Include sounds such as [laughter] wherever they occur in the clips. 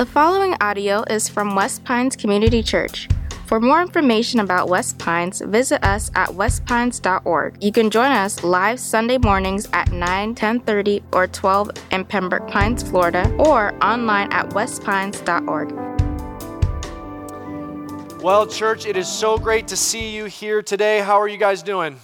The following audio is from West Pines Community Church. For more information about West Pines, visit us at westpines.org. You can join us live Sunday mornings at 9, 10:30, or 12 in Pembroke Pines, Florida, or online at westpines.org. Well, church, it is so great to see you here today. How are you guys doing?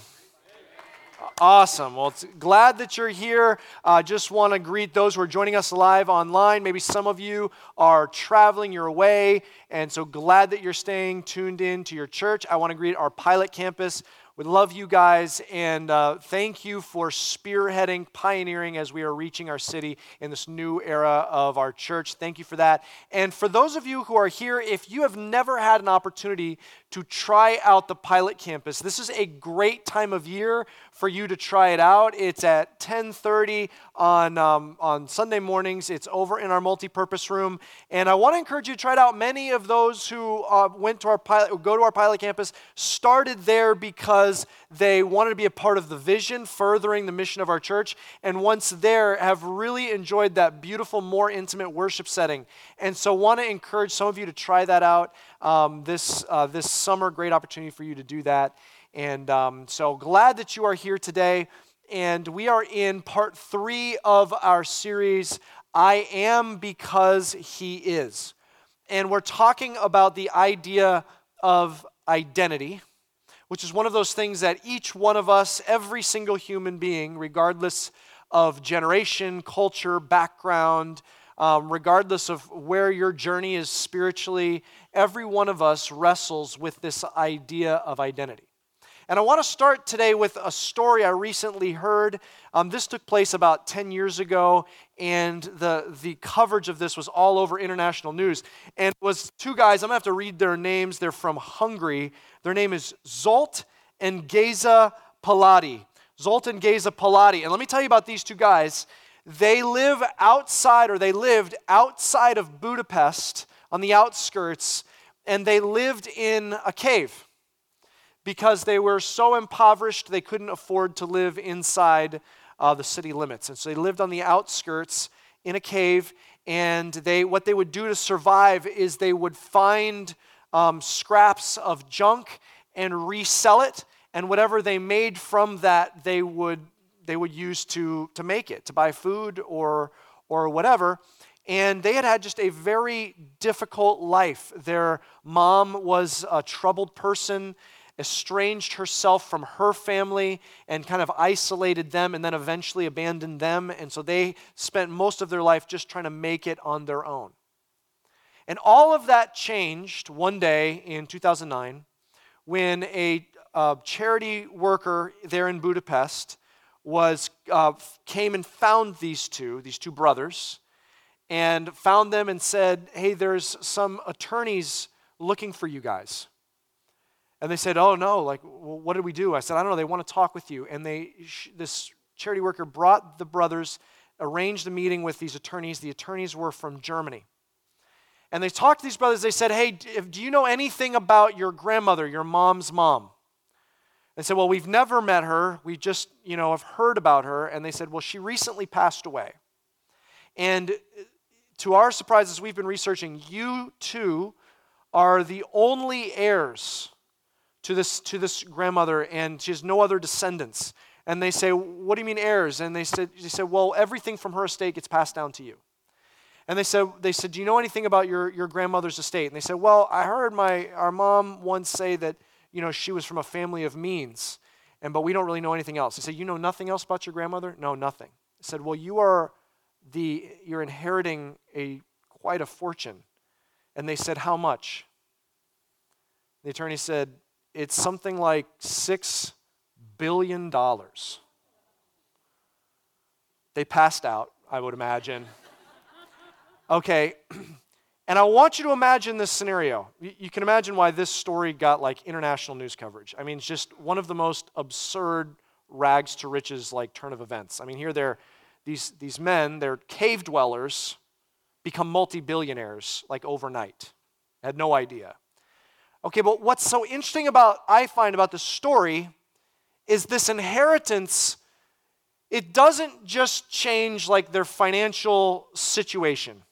Awesome. Well, it's glad that you're here. I uh, just want to greet those who are joining us live online. Maybe some of you are traveling, you're away, and so glad that you're staying tuned in to your church. I want to greet our pilot campus we love you guys and uh, thank you for spearheading, pioneering as we are reaching our city in this new era of our church. Thank you for that. And for those of you who are here, if you have never had an opportunity to try out the pilot campus, this is a great time of year for you to try it out. It's at 10:30 on um, on Sunday mornings. It's over in our multi-purpose room, and I want to encourage you to try it out. Many of those who uh, went to our pilot, go to our pilot campus, started there because they wanted to be a part of the vision, furthering the mission of our church, and once there, have really enjoyed that beautiful, more intimate worship setting. And so, want to encourage some of you to try that out um, this uh, this summer. Great opportunity for you to do that. And um, so glad that you are here today. And we are in part three of our series, I Am Because He Is. And we're talking about the idea of identity, which is one of those things that each one of us, every single human being, regardless of generation, culture, background, um, regardless of where your journey is spiritually, every one of us wrestles with this idea of identity. And I want to start today with a story I recently heard. Um, this took place about 10 years ago, and the, the coverage of this was all over international news. And it was two guys, I'm going to have to read their names. They're from Hungary. Their name is Zsolt and Geza Paladi. Zsolt and Geza Paladi. And let me tell you about these two guys. They live outside, or they lived outside of Budapest on the outskirts, and they lived in a cave because they were so impoverished they couldn't afford to live inside uh, the city limits. And so they lived on the outskirts in a cave. And they, what they would do to survive is they would find um, scraps of junk and resell it. And whatever they made from that, they would, they would use to, to make it, to buy food or, or whatever. And they had had just a very difficult life. Their mom was a troubled person estranged herself from her family and kind of isolated them and then eventually abandoned them. And so they spent most of their life just trying to make it on their own. And all of that changed one day in 2009 when a uh, charity worker there in Budapest was, uh, came and found these two, these two brothers, and found them and said, Hey, there's some attorneys looking for you guys. And they said, Oh, no, like, well, what did we do? I said, I don't know, they want to talk with you. And they, this charity worker brought the brothers, arranged a meeting with these attorneys. The attorneys were from Germany. And they talked to these brothers. They said, Hey, do you know anything about your grandmother, your mom's mom? They said, Well, we've never met her. We just, you know, have heard about her. And they said, Well, she recently passed away. And uh, to our surprise, as we've been researching, you two are the only heirs to this, to this grandmother, and she has no other descendants. And they say, What do you mean heirs? And they said, they said Well, everything from her estate gets passed down to you. And they said, they said, Do you know anything about your, your grandmother's estate? And they said, Well, I heard my our mom once say that, you know, she was from a family of means, and but we don't really know anything else. They said, You know nothing else about your grandmother? No, nothing. Said, Well, you are the you're inheriting a quite a fortune. And they said, How much? The attorney said, it's something like $6 billion. They passed out, I would imagine. Okay, [clears throat] and I want you to imagine this scenario. You can imagine why this story got like international news coverage. I mean, it's just one of the most absurd rags to riches like turn of events. I mean, here they're these, these men, they're cave dwellers, become multi billionaires like overnight. I had no idea. Okay, but what's so interesting about, I find about the story, is this inheritance, it doesn't just change like their financial situation.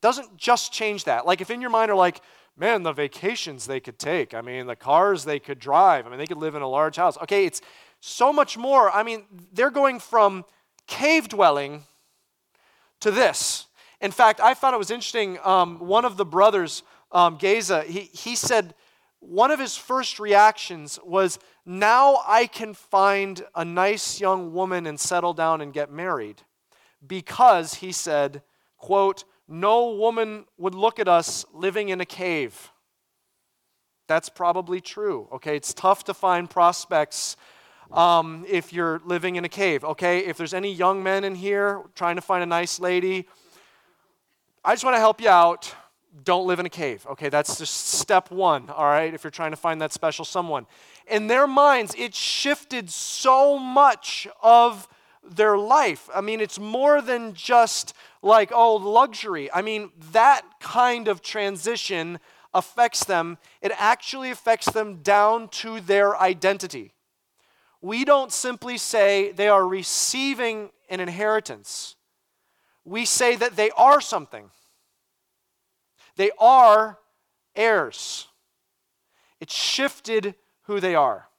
doesn't just change that. Like if in your mind are like, man, the vacations they could take, I mean, the cars they could drive, I mean, they could live in a large house. Okay, it's so much more. I mean, they're going from cave dwelling to this. In fact, I found it was interesting. Um, one of the brothers, um, Geza, he, he said one of his first reactions was, Now I can find a nice young woman and settle down and get married. Because, he said, quote, no woman would look at us living in a cave. That's probably true. Okay, it's tough to find prospects um, if you're living in a cave. Okay, if there's any young men in here trying to find a nice lady, I just want to help you out. Don't live in a cave. Okay, that's just step one, all right, if you're trying to find that special someone. In their minds, it shifted so much of their life. I mean, it's more than just like, oh, luxury. I mean, that kind of transition affects them. It actually affects them down to their identity. We don't simply say they are receiving an inheritance, we say that they are something. They are heirs. It shifted who they are.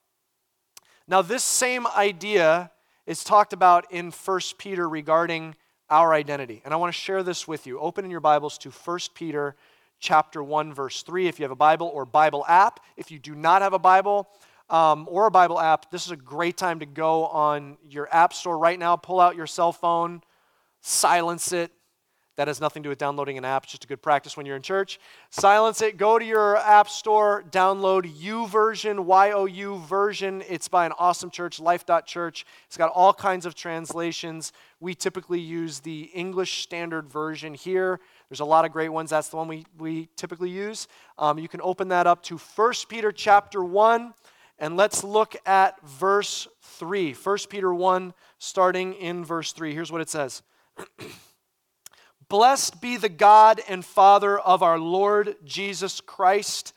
Now, this same idea is talked about in 1 Peter regarding our identity. And I want to share this with you. Open in your Bibles to 1 Peter chapter 1 verse 3 if you have a Bible or Bible app. If you do not have a Bible um, or a Bible app, this is a great time to go on your app store right now, pull out your cell phone, silence it, that has nothing to do with downloading an app, it's just a good practice when you're in church. Silence it, go to your app store, download YouVersion, Y O U version. It's by an awesome church, life.church. It's got all kinds of translations. We typically use the English Standard Version here. There's a lot of great ones. That's the one we, we typically use. Um, you can open that up to 1 Peter chapter 1, and let's look at verse 3. 1 Peter 1, starting in verse 3. Here's what it says. [clears throat] Blessed be the God and Father of our Lord Jesus Christ.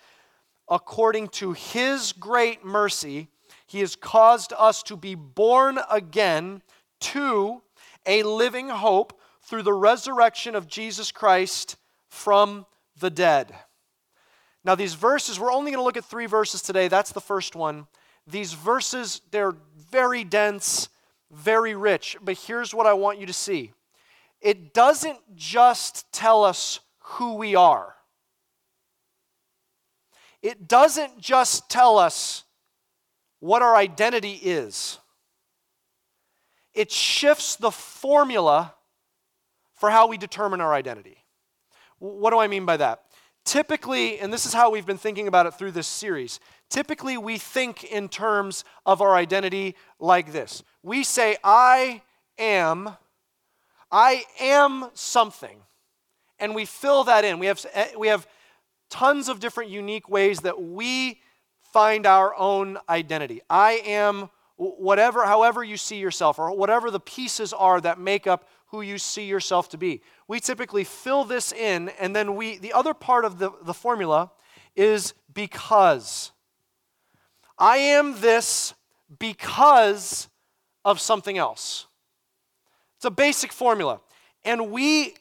According to his great mercy, he has caused us to be born again to a living hope through the resurrection of Jesus Christ from the dead. Now, these verses, we're only going to look at three verses today. That's the first one. These verses, they're very dense, very rich. But here's what I want you to see it doesn't just tell us who we are, it doesn't just tell us what our identity is. It shifts the formula for how we determine our identity. What do I mean by that? Typically, and this is how we've been thinking about it through this series, typically we think in terms of our identity like this. We say, I am I am something. And we fill that in. We have, eh, we have tons of different unique ways that we find our own identity. I am whatever, however you see yourself, or whatever the pieces are that make up who you see yourself to be. We typically fill this in, and then we, the other part of the, the formula is because. I am this because of something else. It's a basic formula. And we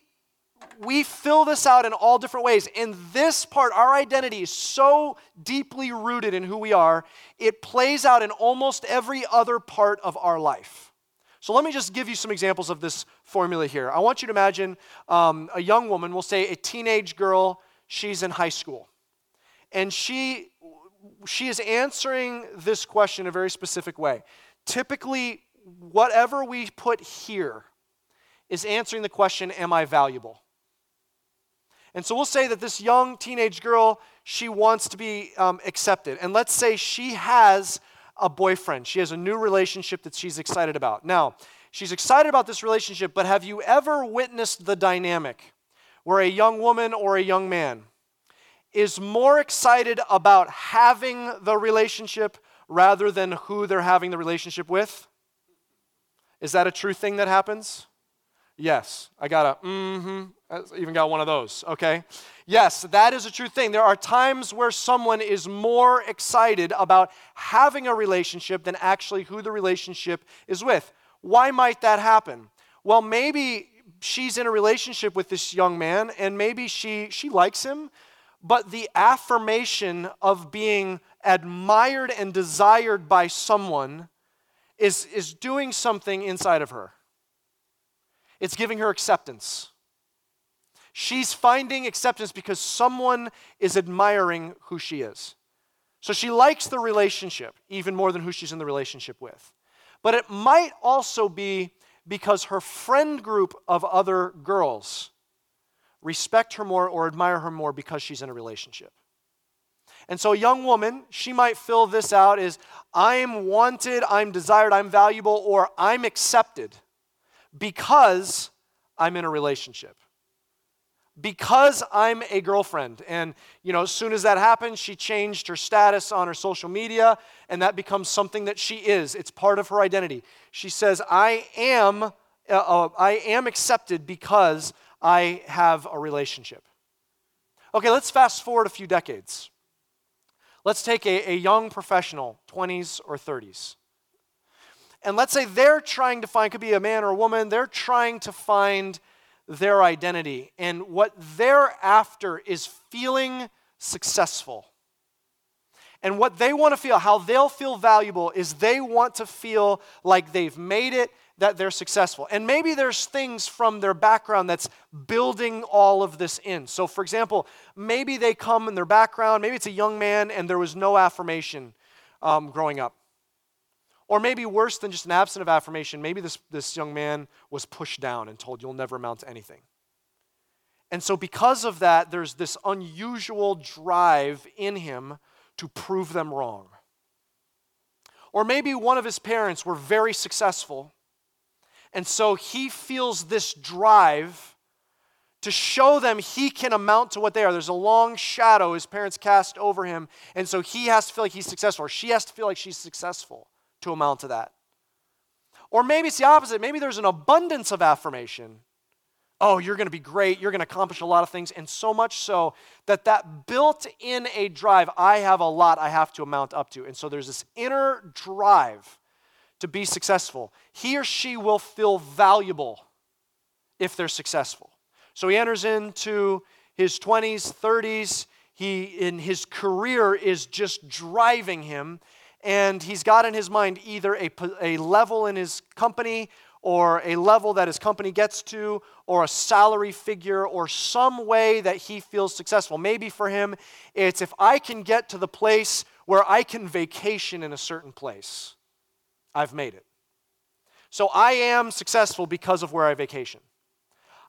we fill this out in all different ways. And this part, our identity is so deeply rooted in who we are, it plays out in almost every other part of our life. So let me just give you some examples of this formula here. I want you to imagine um, a young woman, we'll say a teenage girl, she's in high school. And she, she is answering this question in a very specific way. Typically, whatever we put here, is answering the question, Am I valuable? And so we'll say that this young teenage girl, she wants to be um, accepted. And let's say she has a boyfriend. She has a new relationship that she's excited about. Now, she's excited about this relationship, but have you ever witnessed the dynamic where a young woman or a young man is more excited about having the relationship rather than who they're having the relationship with? Is that a true thing that happens? Yes, I got a mm-hmm. I even got one of those, okay? Yes, that is a true thing. There are times where someone is more excited about having a relationship than actually who the relationship is with. Why might that happen? Well, maybe she's in a relationship with this young man and maybe she she likes him, but the affirmation of being admired and desired by someone is, is doing something inside of her. It's giving her acceptance. She's finding acceptance because someone is admiring who she is. So she likes the relationship even more than who she's in the relationship with. But it might also be because her friend group of other girls respect her more or admire her more because she's in a relationship. And so, a young woman, she might fill this out as I'm wanted, I'm desired, I'm valuable, or I'm accepted because I'm in a relationship. Because I'm a girlfriend. And, you know, as soon as that happens, she changed her status on her social media, and that becomes something that she is. It's part of her identity. She says, I am, uh, uh, I am accepted because I have a relationship. Okay, let's fast forward a few decades. Let's take a, a young professional, 20s or 30s. And let's say they're trying to find, could be a man or a woman, they're trying to find their identity. And what they're after is feeling successful. And what they want to feel, how they'll feel valuable, is they want to feel like they've made it, that they're successful. And maybe there's things from their background that's building all of this in. So, for example, maybe they come in their background, maybe it's a young man and there was no affirmation um, growing up. Or maybe worse than just an absence of affirmation, maybe this, this young man was pushed down and told, You'll never amount to anything. And so, because of that, there's this unusual drive in him to prove them wrong. Or maybe one of his parents were very successful and so he feels this drive to show them he can amount to what they are. There's a long shadow his parents cast over him. And so he has to feel like he's successful, or she has to feel like she's successful to amount to that. Or maybe it's the opposite. Maybe there's an abundance of affirmation. Oh, you're going to be great. You're going to accomplish a lot of things. And so much so that that built in a drive, I have a lot I have to amount up to. And so there's this inner drive to be successful. He or she will feel valuable if they're successful. So he enters into his 20s, 30s. He in his career is just driving him and he's got in his mind either a, a level in his company or a level that his company gets to, or a salary figure, or some way that he feels successful. Maybe for him, it's if I can get to the place where I can vacation in a certain place. I've made it. So I am successful because of where I vacation.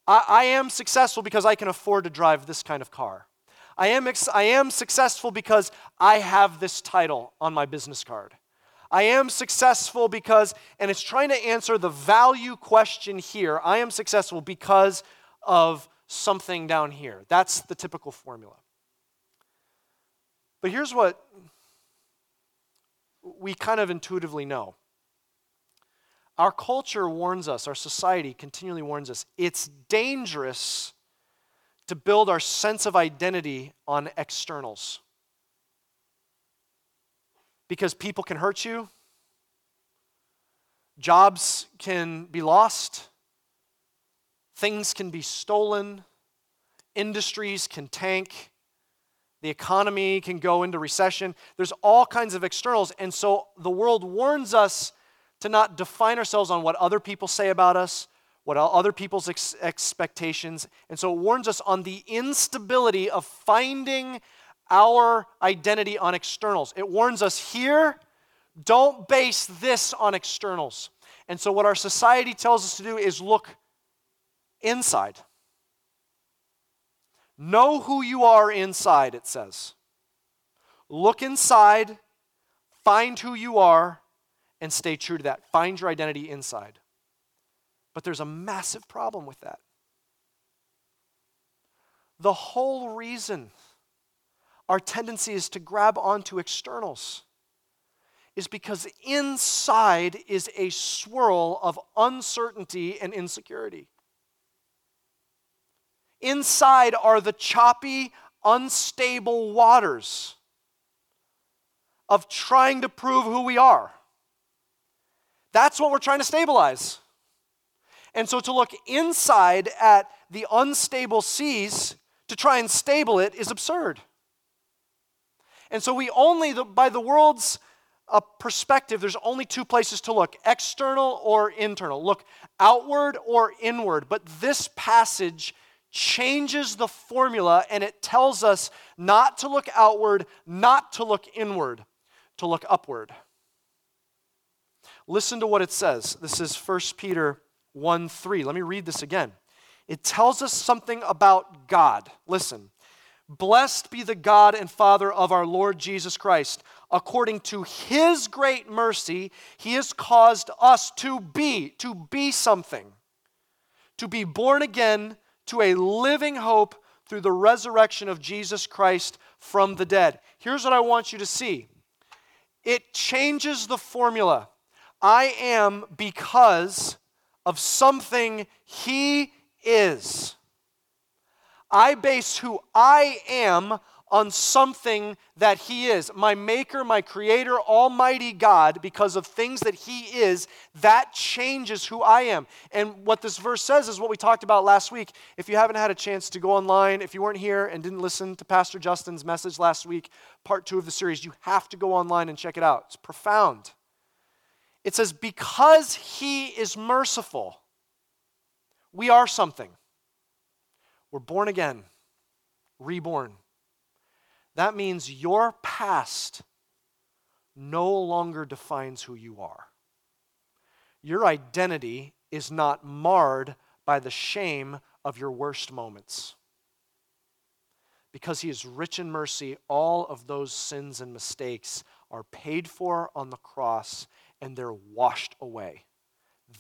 I, I am successful because I can afford to drive this kind of car. I am, ex- I am successful because I have this title on my business card. I am successful because, and it's trying to answer the value question here. I am successful because of something down here. That's the typical formula. But here's what we kind of intuitively know our culture warns us, our society continually warns us, it's dangerous to build our sense of identity on externals. Because people can hurt you, jobs can be lost, things can be stolen, industries can tank, the economy can go into recession. There's all kinds of externals. And so the world warns us to not define ourselves on what other people say about us, what other people's ex- expectations. And so it warns us on the instability of finding our identity on externals. It warns us here don't base this on externals. And so, what our society tells us to do is look inside. Know who you are inside, it says. Look inside, find who you are, and stay true to that. Find your identity inside. But there's a massive problem with that. The whole reason our tendency is to grab onto externals is because inside is a swirl of uncertainty and insecurity. Inside are the choppy, unstable waters of trying to prove who we are. That's what we're trying to stabilize. And so to look inside at the unstable seas to try and stable it is absurd. And so we only, by the world's uh, perspective, there's only two places to look external or internal. Look outward or inward. But this passage changes the formula and it tells us not to look outward, not to look inward, to look upward. Listen to what it says. This is 1 Peter 1 3. Let me read this again. It tells us something about God. Listen. Blessed be the God and Father of our Lord Jesus Christ. According to his great mercy, he has caused us to be, to be something, to be born again to a living hope through the resurrection of Jesus Christ from the dead. Here's what I want you to see it changes the formula. I am because of something he is. I base who I am on something that He is. My Maker, my Creator, Almighty God, because of things that He is, that changes who I am. And what this verse says is what we talked about last week. If you haven't had a chance to go online, if you weren't here and didn't listen to Pastor Justin's message last week, part two of the series, you have to go online and check it out. It's profound. It says, Because He is merciful, we are something. We're born again, reborn. That means your past no longer defines who you are. Your identity is not marred by the shame of your worst moments. Because he is rich in mercy, all of those sins and mistakes are paid for on the cross and they're washed away.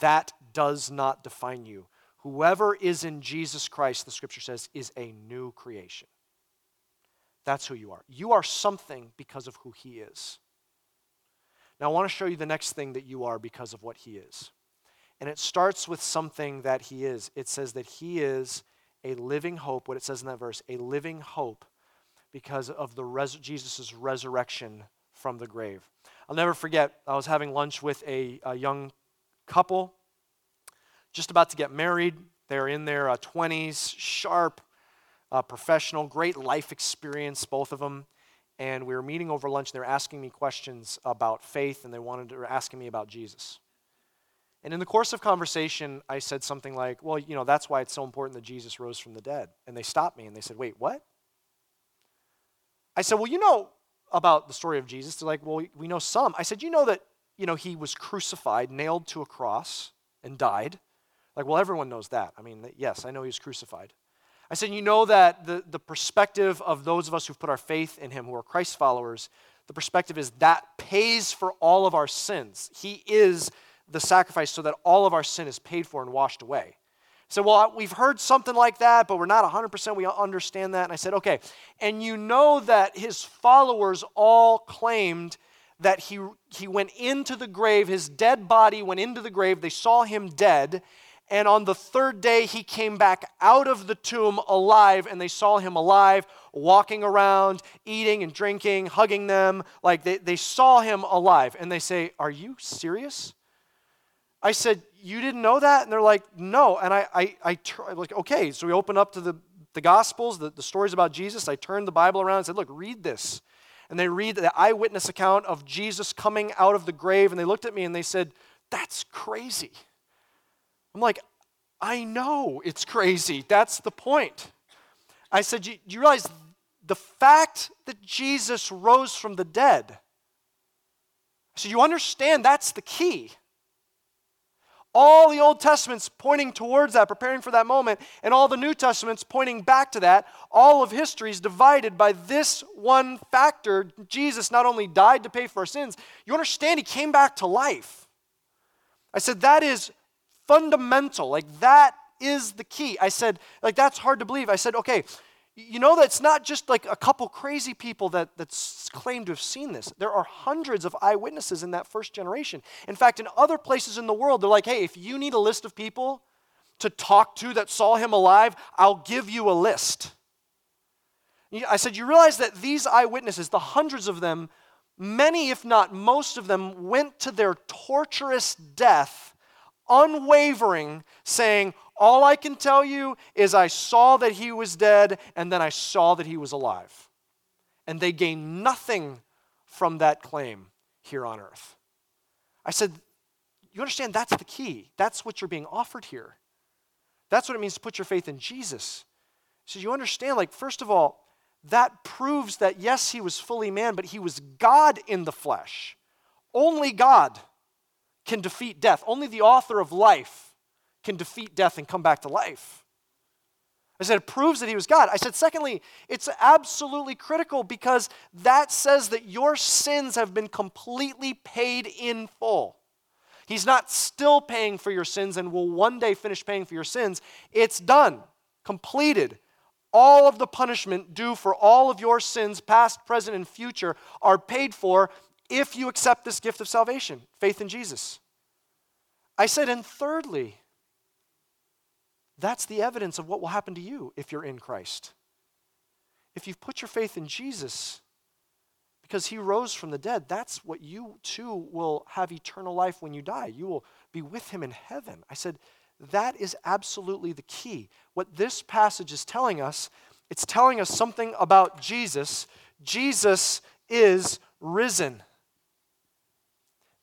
That does not define you. Whoever is in Jesus Christ, the scripture says, is a new creation. That's who you are. You are something because of who He is. Now, I want to show you the next thing that you are because of what He is. And it starts with something that He is. It says that He is a living hope, what it says in that verse, a living hope because of the res- Jesus' resurrection from the grave. I'll never forget, I was having lunch with a, a young couple just about to get married. They're in their uh, 20s, sharp, uh, professional, great life experience, both of them. And we were meeting over lunch. And they were asking me questions about faith, and they wanted to, were asking me about Jesus. And in the course of conversation, I said something like, Well, you know, that's why it's so important that Jesus rose from the dead. And they stopped me and they said, Wait, what? I said, Well, you know about the story of Jesus. They're like, Well, we know some. I said, You know that, you know, he was crucified, nailed to a cross, and died. Like, well, everyone knows that. I mean, yes, I know he was crucified. I said, you know that the, the perspective of those of us who've put our faith in him, who are Christ followers, the perspective is that pays for all of our sins. He is the sacrifice so that all of our sin is paid for and washed away. So, well, we've heard something like that, but we're not 100% we understand that. And I said, okay. And you know that his followers all claimed that he, he went into the grave, his dead body went into the grave, they saw him dead, and on the third day, he came back out of the tomb alive, and they saw him alive, walking around, eating and drinking, hugging them. Like they, they saw him alive. And they say, Are you serious? I said, You didn't know that? And they're like, No. And I, I, I like, okay. So we open up to the, the Gospels, the, the stories about Jesus. I turned the Bible around and said, Look, read this. And they read the eyewitness account of Jesus coming out of the grave. And they looked at me and they said, That's crazy. I'm like, I know it's crazy. That's the point. I said, you, you realize the fact that Jesus rose from the dead? So you understand that's the key. All the Old Testament's pointing towards that, preparing for that moment, and all the New Testament's pointing back to that. All of history is divided by this one factor. Jesus not only died to pay for our sins, you understand he came back to life. I said, that is fundamental. Like that is the key. I said, like that's hard to believe. I said, okay, you know that it's not just like a couple crazy people that, that claim to have seen this. There are hundreds of eyewitnesses in that first generation. In fact, in other places in the world, they're like, hey, if you need a list of people to talk to that saw him alive, I'll give you a list. I said, you realize that these eyewitnesses, the hundreds of them, many, if not most of them, went to their torturous death unwavering, saying, All I can tell you is I saw that he was dead, and then I saw that he was alive. And they gain nothing from that claim here on earth. I said, You understand that's the key. That's what you're being offered here. That's what it means to put your faith in Jesus. So you understand, like, first of all, that proves that yes, he was fully man, but he was God in the flesh. Only God can defeat death. Only the author of life can defeat death and come back to life. I said, it proves that he was God. I said, secondly, it's absolutely critical because that says that your sins have been completely paid in full. He's not still paying for your sins and will one day finish paying for your sins. It's done, completed. All of the punishment due for all of your sins, past, present, and future, are paid for if you accept this gift of salvation, faith in Jesus. I said, and thirdly, that's the evidence of what will happen to you if you're in Christ. If you've put your faith in Jesus, because he rose from the dead, that's what you too will have eternal life when you die. You will be with him in heaven. I said, that is absolutely the key. What this passage is telling us, it's telling us something about Jesus. Jesus is risen.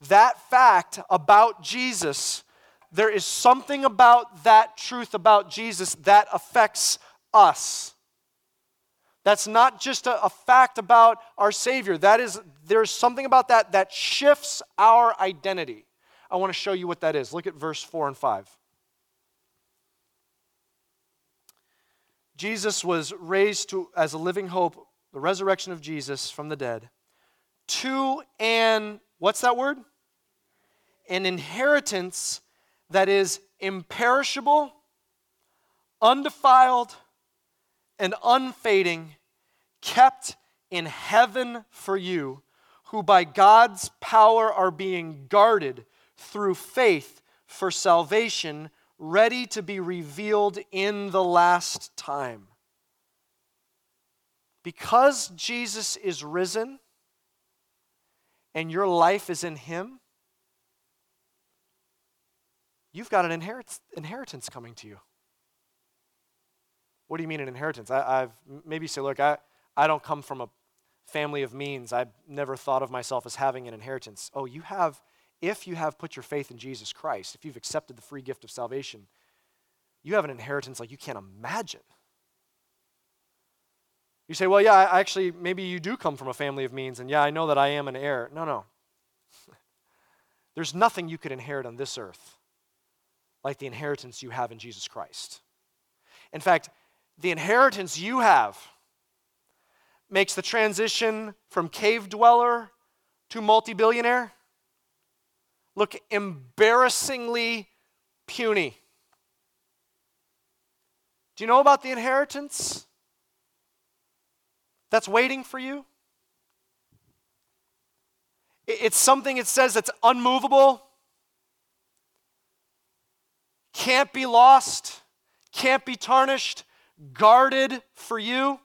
That fact about Jesus, there is something about that truth about Jesus that affects us. That's not just a, a, fact about our Savior. That is, there's something about that that shifts our identity. I want to show you what that is. Look at verse 4 and 5. Jesus was raised to, as a living hope, the resurrection of Jesus from the dead, to an, what's that word? An inheritance that is imperishable, undefiled, and unfading, kept in heaven for you, who by God's power are being guarded through faith for salvation, ready to be revealed in the last time. Because Jesus is risen and your life is in Him, you've got an inheritance coming to you. What do you mean an inheritance? I, have maybe say, look, I, I don't come from a family of means. I've never thought of myself as having an inheritance. Oh, you have, if you have put your faith in Jesus Christ, if you've accepted the free gift of salvation, you have an inheritance like you can't imagine. You say, well, yeah, I actually, maybe you do come from a family of means, and yeah, I know that I am an heir. No, no. [laughs] There's nothing you could inherit on this earth like the inheritance you have in Jesus Christ. In fact, the inheritance you have makes the transition from cave dweller to multi billionaire look embarrassingly puny. Do you know about the inheritance that's waiting for you? It's something it says that's unmovable, can't be lost, can't be tarnished, guarded for you.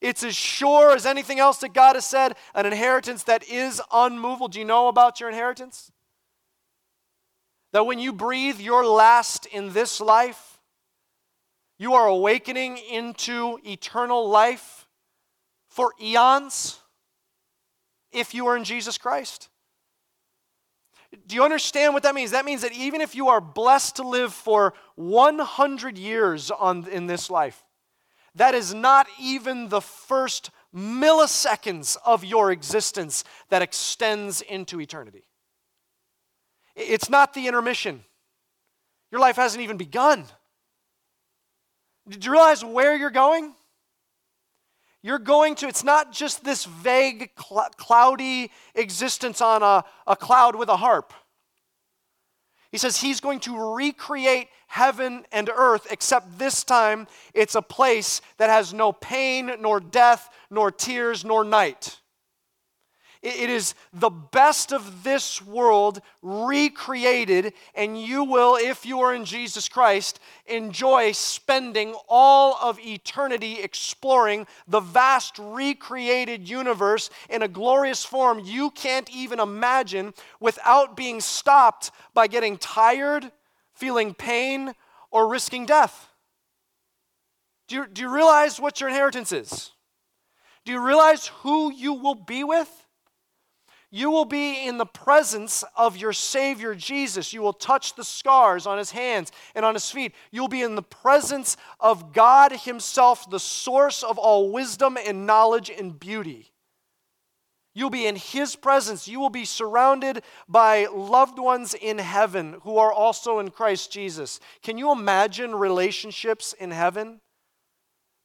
It's as sure as anything else that God has said, an inheritance that is unmovable. Do you know about your inheritance? That when you breathe your last in this life, you are awakening into eternal life for eons if you are in Jesus Christ. Do you understand what that means? That means that even if you are blessed to live for 100 years on, in this life, that is not even the first milliseconds of your existence that extends into eternity. It's not the intermission. Your life hasn't even begun. Did you realize where you're going? You're going to, it's not just this vague, cl- cloudy existence on a, a cloud with a harp. He says he's going to recreate heaven and earth, except this time it's a place that has no pain, nor death, nor tears, nor night. It is the best of this world recreated, and you will, if you are in Jesus Christ, enjoy spending all of eternity exploring the vast recreated universe in a glorious form you can't even imagine without being stopped by getting tired, feeling pain, or risking death. Do you, do you realize what your inheritance is? Do you realize who you will be with? You will be in the presence of your Savior Jesus. You will touch the scars on his hands and on his feet. You'll be in the presence of God Himself, the source of all wisdom and knowledge and beauty. You'll be in His presence. You will be surrounded by loved ones in heaven who are also in Christ Jesus. Can you imagine relationships in heaven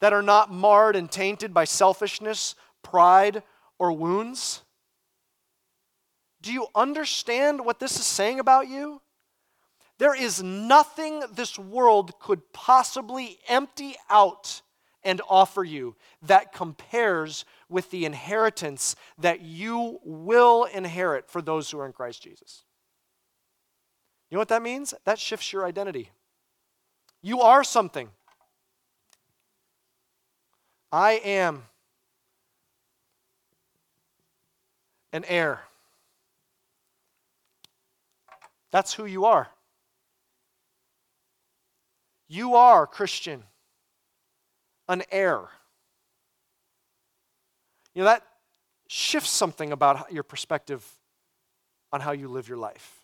that are not marred and tainted by selfishness, pride, or wounds? Do you understand what this is saying about you? There is nothing this world could possibly empty out and offer you that compares with the inheritance that you will inherit for those who are in Christ Jesus. You know what that means? That shifts your identity. You are something. I am an heir. That's who you are. You are, Christian, an heir. You know, that shifts something about your perspective on how you live your life.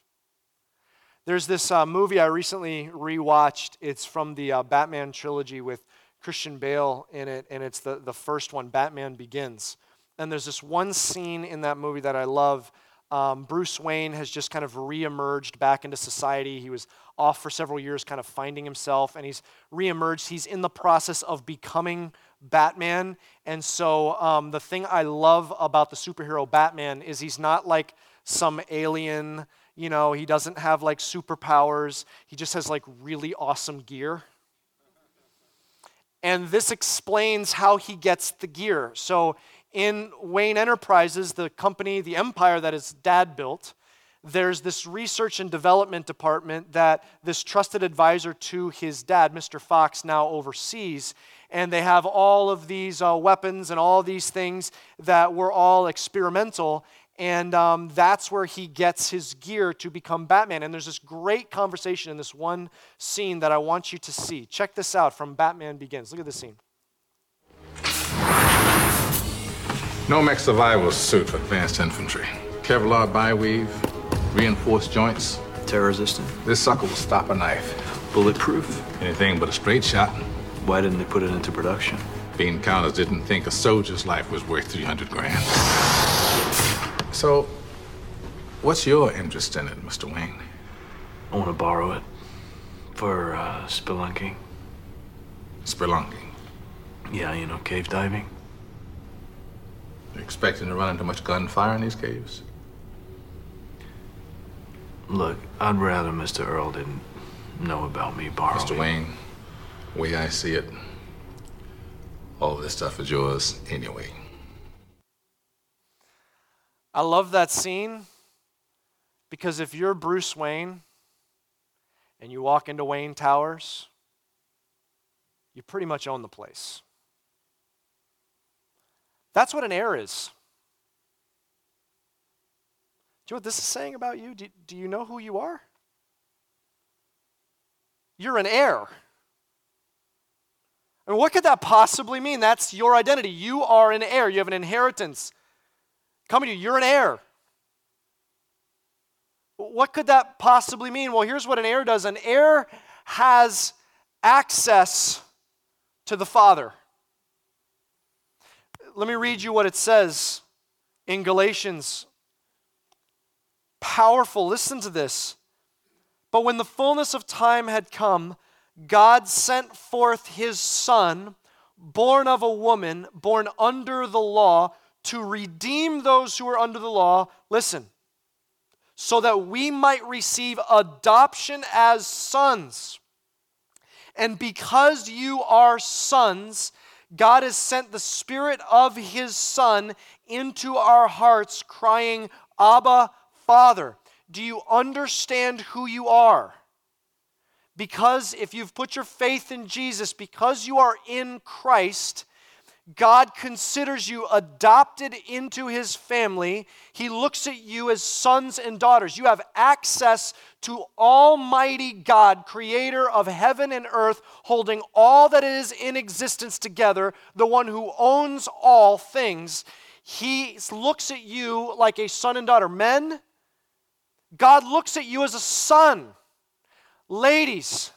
There's this uh, movie I recently rewatched. It's from the uh, Batman trilogy with Christian Bale in it, and it's the, the first one, Batman Begins. And there's this one scene in that movie that I love um, Bruce Wayne has just kind of reemerged back into society. He was off for several years, kind of finding himself, and he's reemerged. He's in the process of becoming Batman. And so, um, the thing I love about the superhero Batman is he's not like some alien, you know, he doesn't have like superpowers, he just has like really awesome gear. And this explains how he gets the gear. So, in Wayne Enterprises, the company, the empire that his dad built, there's this research and development department that this trusted advisor to his dad, Mr. Fox, now oversees. And they have all of these uh, weapons and all these things that were all experimental. And um, that's where he gets his gear to become Batman. And there's this great conversation in this one scene that I want you to see. Check this out from Batman Begins. Look at this scene. Nomex survival suit for advanced infantry. Kevlar bi-weave, reinforced joints. Tear resistant. This sucker will stop a knife. Bulletproof. Anything but a straight shot. Why didn't they put it into production? Bean counters didn't think a soldier's life was worth 300 grand. So, what's your interest in it, Mr. Wayne? I want to borrow it for uh, spelunking. Spelunking. Yeah, you know, cave diving. You expecting to run into much gunfire in these caves? Look, I'd rather Mr. Earle didn't know about me borrowing. Mr. Wayne, the way I see it, all this stuff is yours anyway. I love that scene because if you're Bruce Wayne and you walk into Wayne Towers, you pretty much own the place. That's what an heir is. Do you know what this is saying about you? Do, do you know who you are? You're an heir. Mean, what could that possibly mean? That's your identity. You are an heir. You have an inheritance coming to you. You're an heir. What could that possibly mean? Well, here's what an heir does an heir has access to the Father let me read you what it says in Galatians. Powerful. Listen to this. But when the fullness of time had come, God sent forth his Son, born of a woman, born under the law, to redeem those who are under the law. Listen, so that we might receive adoption as sons. And because you are sons, God has sent the Spirit of His Son into our hearts, crying, Abba, Father. Do you understand who you are? Because if you've put your faith in Jesus, because you are in Christ, God considers you adopted into his family. He looks at you as sons and daughters. You have access to Almighty God, creator of heaven and earth, holding all that is in existence together, the one who owns all things. He looks at you like a son and daughter. Men, God looks at you as a son. Ladies,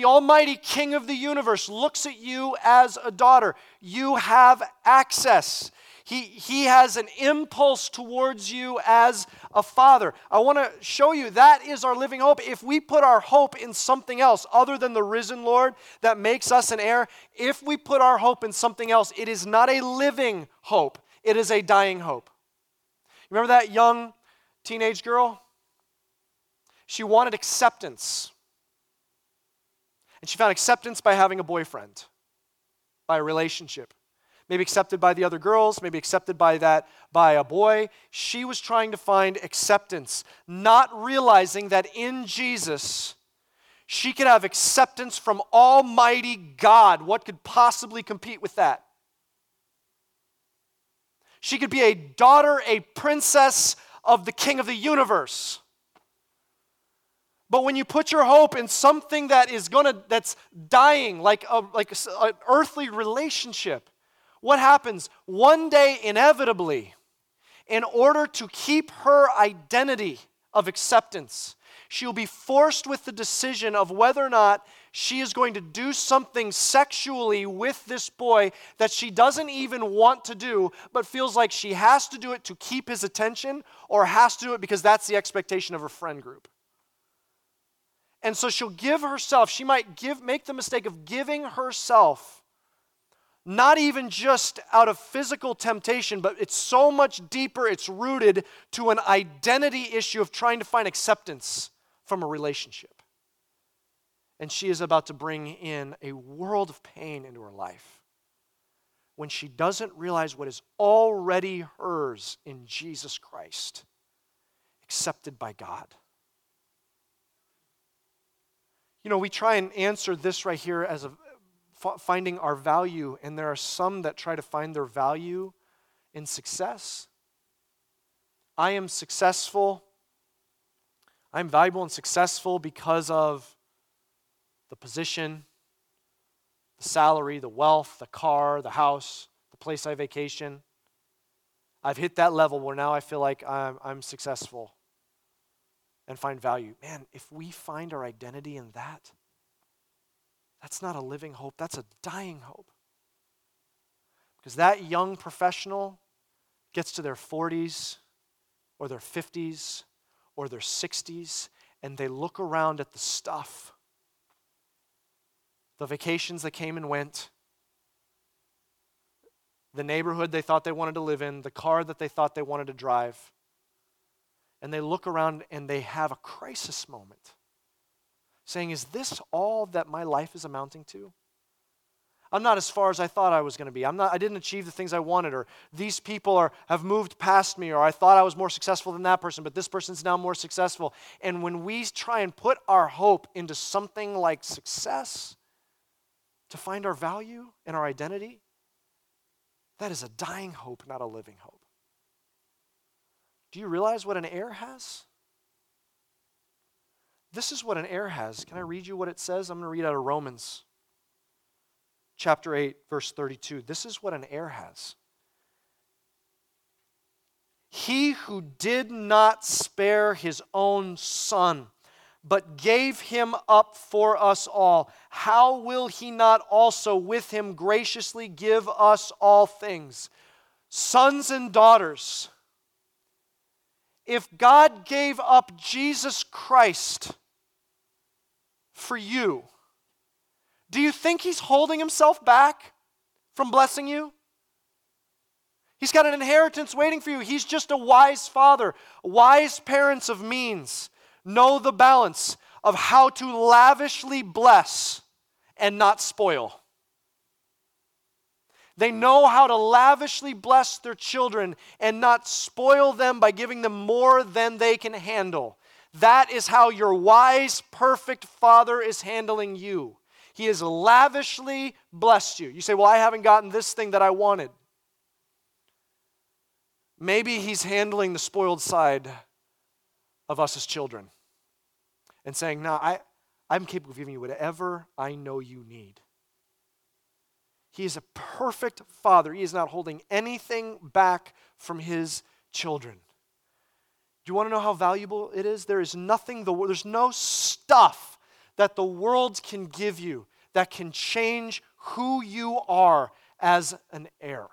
the Almighty King of the universe looks at you as a daughter. You have access. He, he has an impulse towards you as a father. I want to show you that is our living hope. If we put our hope in something else other than the risen Lord that makes us an heir, if we put our hope in something else, it is not a living hope, it is a dying hope. Remember that young teenage girl? She wanted acceptance. And she found acceptance by having a boyfriend, by a relationship. Maybe accepted by the other girls, maybe accepted by that by a boy. She was trying to find acceptance, not realizing that in Jesus she could have acceptance from Almighty God. What could possibly compete with that? She could be a daughter, a princess of the King of the universe. But when you put your hope in something that is gonna that's dying, like a, like an earthly relationship, what happens? One day, inevitably, in order to keep her identity of acceptance, she'll be forced with the decision of whether or not she is going to do something sexually with this boy that she doesn't even want to do, but feels like she has to do it to keep his attention or has to do it because that's the expectation of her friend group. And so she'll give herself, she might give, make the mistake of giving herself, not even just out of physical temptation, but it's so much deeper, it's rooted to an identity issue of trying to find acceptance from a relationship. And she is about to bring in a world of pain into her life when she doesn't realize what is already hers in Jesus Christ, accepted by God. You know, we try and answer this right here as a, finding our value, and there are some that try to find their value in success. I am successful. I'm valuable and successful because of the position, the salary, the wealth, the car, the house, the place I vacation. I've hit that level where now I feel like I'm, I'm successful and find value. Man, if we find our identity in that, that's not a living hope, that's a dying hope. Because that young professional gets to their 40s or their 50s or their 60s and they look around at the stuff the vacations that came and went, the neighborhood they thought they wanted to live in, the car that they thought they wanted to drive and they look around and they have a crisis moment, saying, Is this all that my life is amounting to? I'm not as far as I thought I was going to be. I'm not, I didn't achieve the things I wanted, or these people are, have moved past me, or I thought I was more successful than that person, but this person's now more successful. And when we try and put our hope into something like success to find our value and our identity, that is a dying hope, not a living hope. Do you realize what an heir has? This is what an heir has. Can I read you what it says? I'm going to read out of Romans chapter 8, verse 32. This is what an heir has. He who did not spare his own son, but gave him up for us all, how will he not also with him graciously give us all things? Sons and daughters if God gave up Jesus Christ for you, do you think He's holding Himself back from blessing you? He's got an inheritance waiting for you. He's just a wise father. Wise parents of means know the balance of how to lavishly bless and not spoil. They know how to lavishly bless their children and not spoil them by giving them more than they can handle. That is how your wise, perfect Father is handling you. He has lavishly blessed you. You say, Well, I haven't gotten this thing that I wanted. Maybe He's handling the spoiled side of us as children and saying, No, I, I'm capable of giving you whatever I know you need. He is a perfect father. He is not holding anything back from his children. Do you want to know how valuable it is? There is nothing, the, there's no stuff that the world can give you that can change who you are as an heir.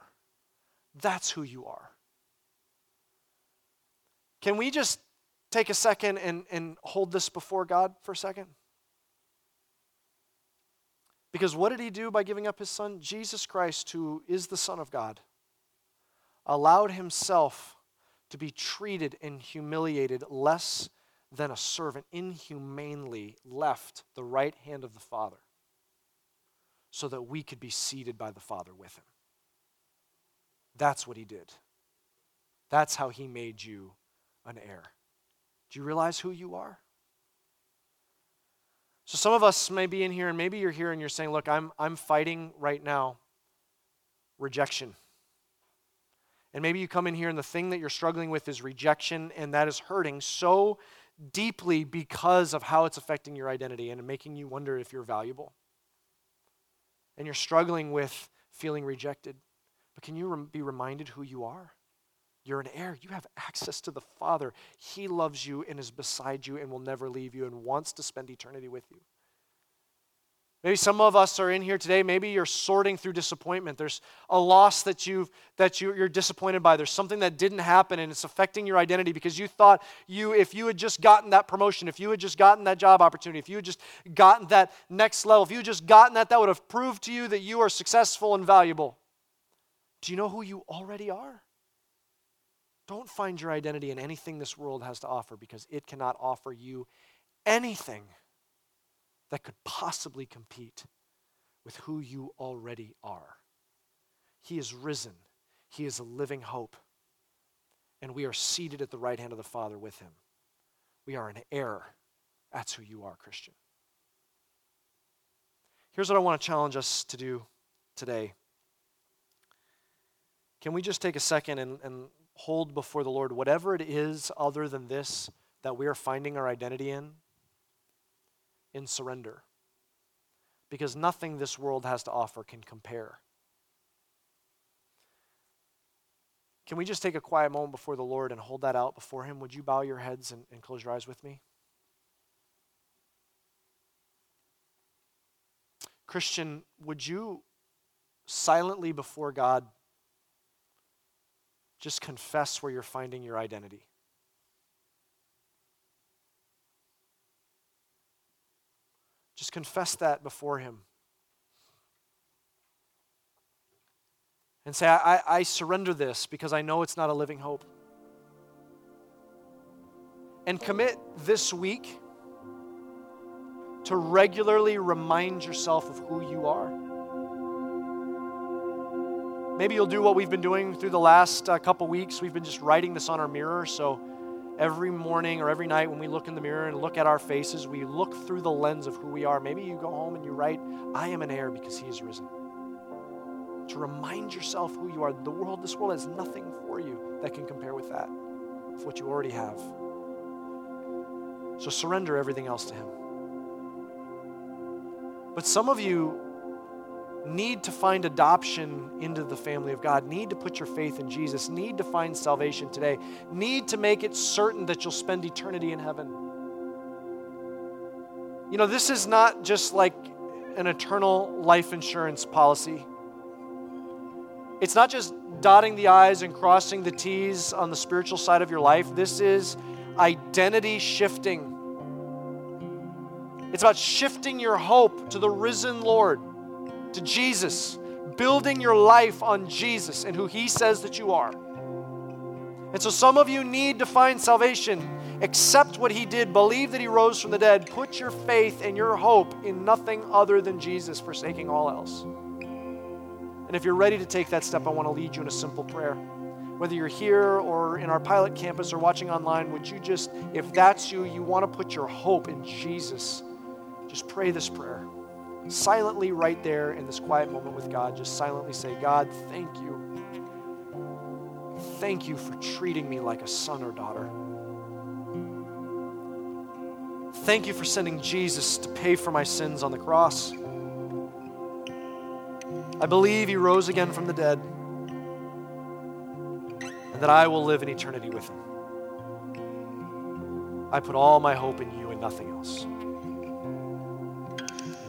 That's who you are. Can we just take a second and, and hold this before God for a second? Because what did he do by giving up his son? Jesus Christ, who is the Son of God, allowed himself to be treated and humiliated less than a servant, inhumanely left the right hand of the Father so that we could be seated by the Father with him. That's what he did. That's how he made you an heir. Do you realize who you are? So some of us may be in here, and maybe you're here and you're saying, Look, I'm, I'm fighting right now rejection. And maybe you come in here and the thing that you're struggling with is rejection, and that is hurting so deeply because of how it's affecting your identity and making you wonder if you're valuable. And you're struggling with feeling rejected. But can you be reminded who you are? You're an heir. You have access to the Father. He loves you and is beside you and will never leave you and wants to spend eternity with you. Maybe some of us are in here today. Maybe you're sorting through disappointment. There's a loss that, you've, that you, you're disappointed by. There's something that didn't happen and it's affecting your identity because you thought you, if you had just gotten that promotion, if you had just gotten that job opportunity, if you had just gotten that next level, if you had just gotten that, that would have proved to you that you are successful and valuable. Do you know who you already are? Don't find your identity in anything this world has to offer because it cannot offer you anything that could possibly compete with who you already are. He is risen, He is a living hope, and we are seated at the right hand of the Father with Him. We are an heir. That's who you are, Christian. Here's what I want to challenge us to do today. Can we just take a second and, and hold before the Lord whatever it is other than this that we are finding our identity in, in surrender. Because nothing this world has to offer can compare. Can we just take a quiet moment before the Lord and hold that out before Him? Would you bow your heads and, and close your eyes with me? Christian, would you silently before God just confess where you're finding your identity. Just confess that before Him. And say, I, I surrender this because I know it's not a living hope. And commit this week to regularly remind yourself of who you are. Maybe you'll do what we've been doing through the last uh, couple weeks. We've been just writing this on our mirror. So every morning or every night when we look in the mirror and look at our faces, we look through the lens of who we are. Maybe you go home and you write, I am an heir because he is risen. To remind yourself who you are. The world, this world has nothing for you that can compare with that, with what you already have. So surrender everything else to him. But some of you need to find adoption into the family of God, need to put your faith in Jesus, need to find salvation today, need to make it certain that you'll spend eternity in heaven. You know, this is not just like an eternal life insurance policy. It's not just dotting the I's and crossing the T's on the spiritual side of your life. This is identity shifting. It's about shifting your hope to the risen Lord to Jesus, building your life on Jesus and who He says that you are. And so some of you need to find salvation. Accept what He did, believe that He rose from the dead, put your faith and your hope in nothing other than Jesus, forsaking all else. And if you're ready to take that step, I want to lead you in a simple prayer. Whether you're here or in our pilot campus or watching online, would you just, if that's you, you want to put your hope in Jesus, just pray this prayer. Silently, right there in this quiet moment with God, just silently say, God, thank you. Thank you for treating me like a son or daughter. Thank you for sending Jesus to pay for my sins on the cross. I believe he rose again from the dead and that I will live in eternity with him. I put all my hope in you and nothing else.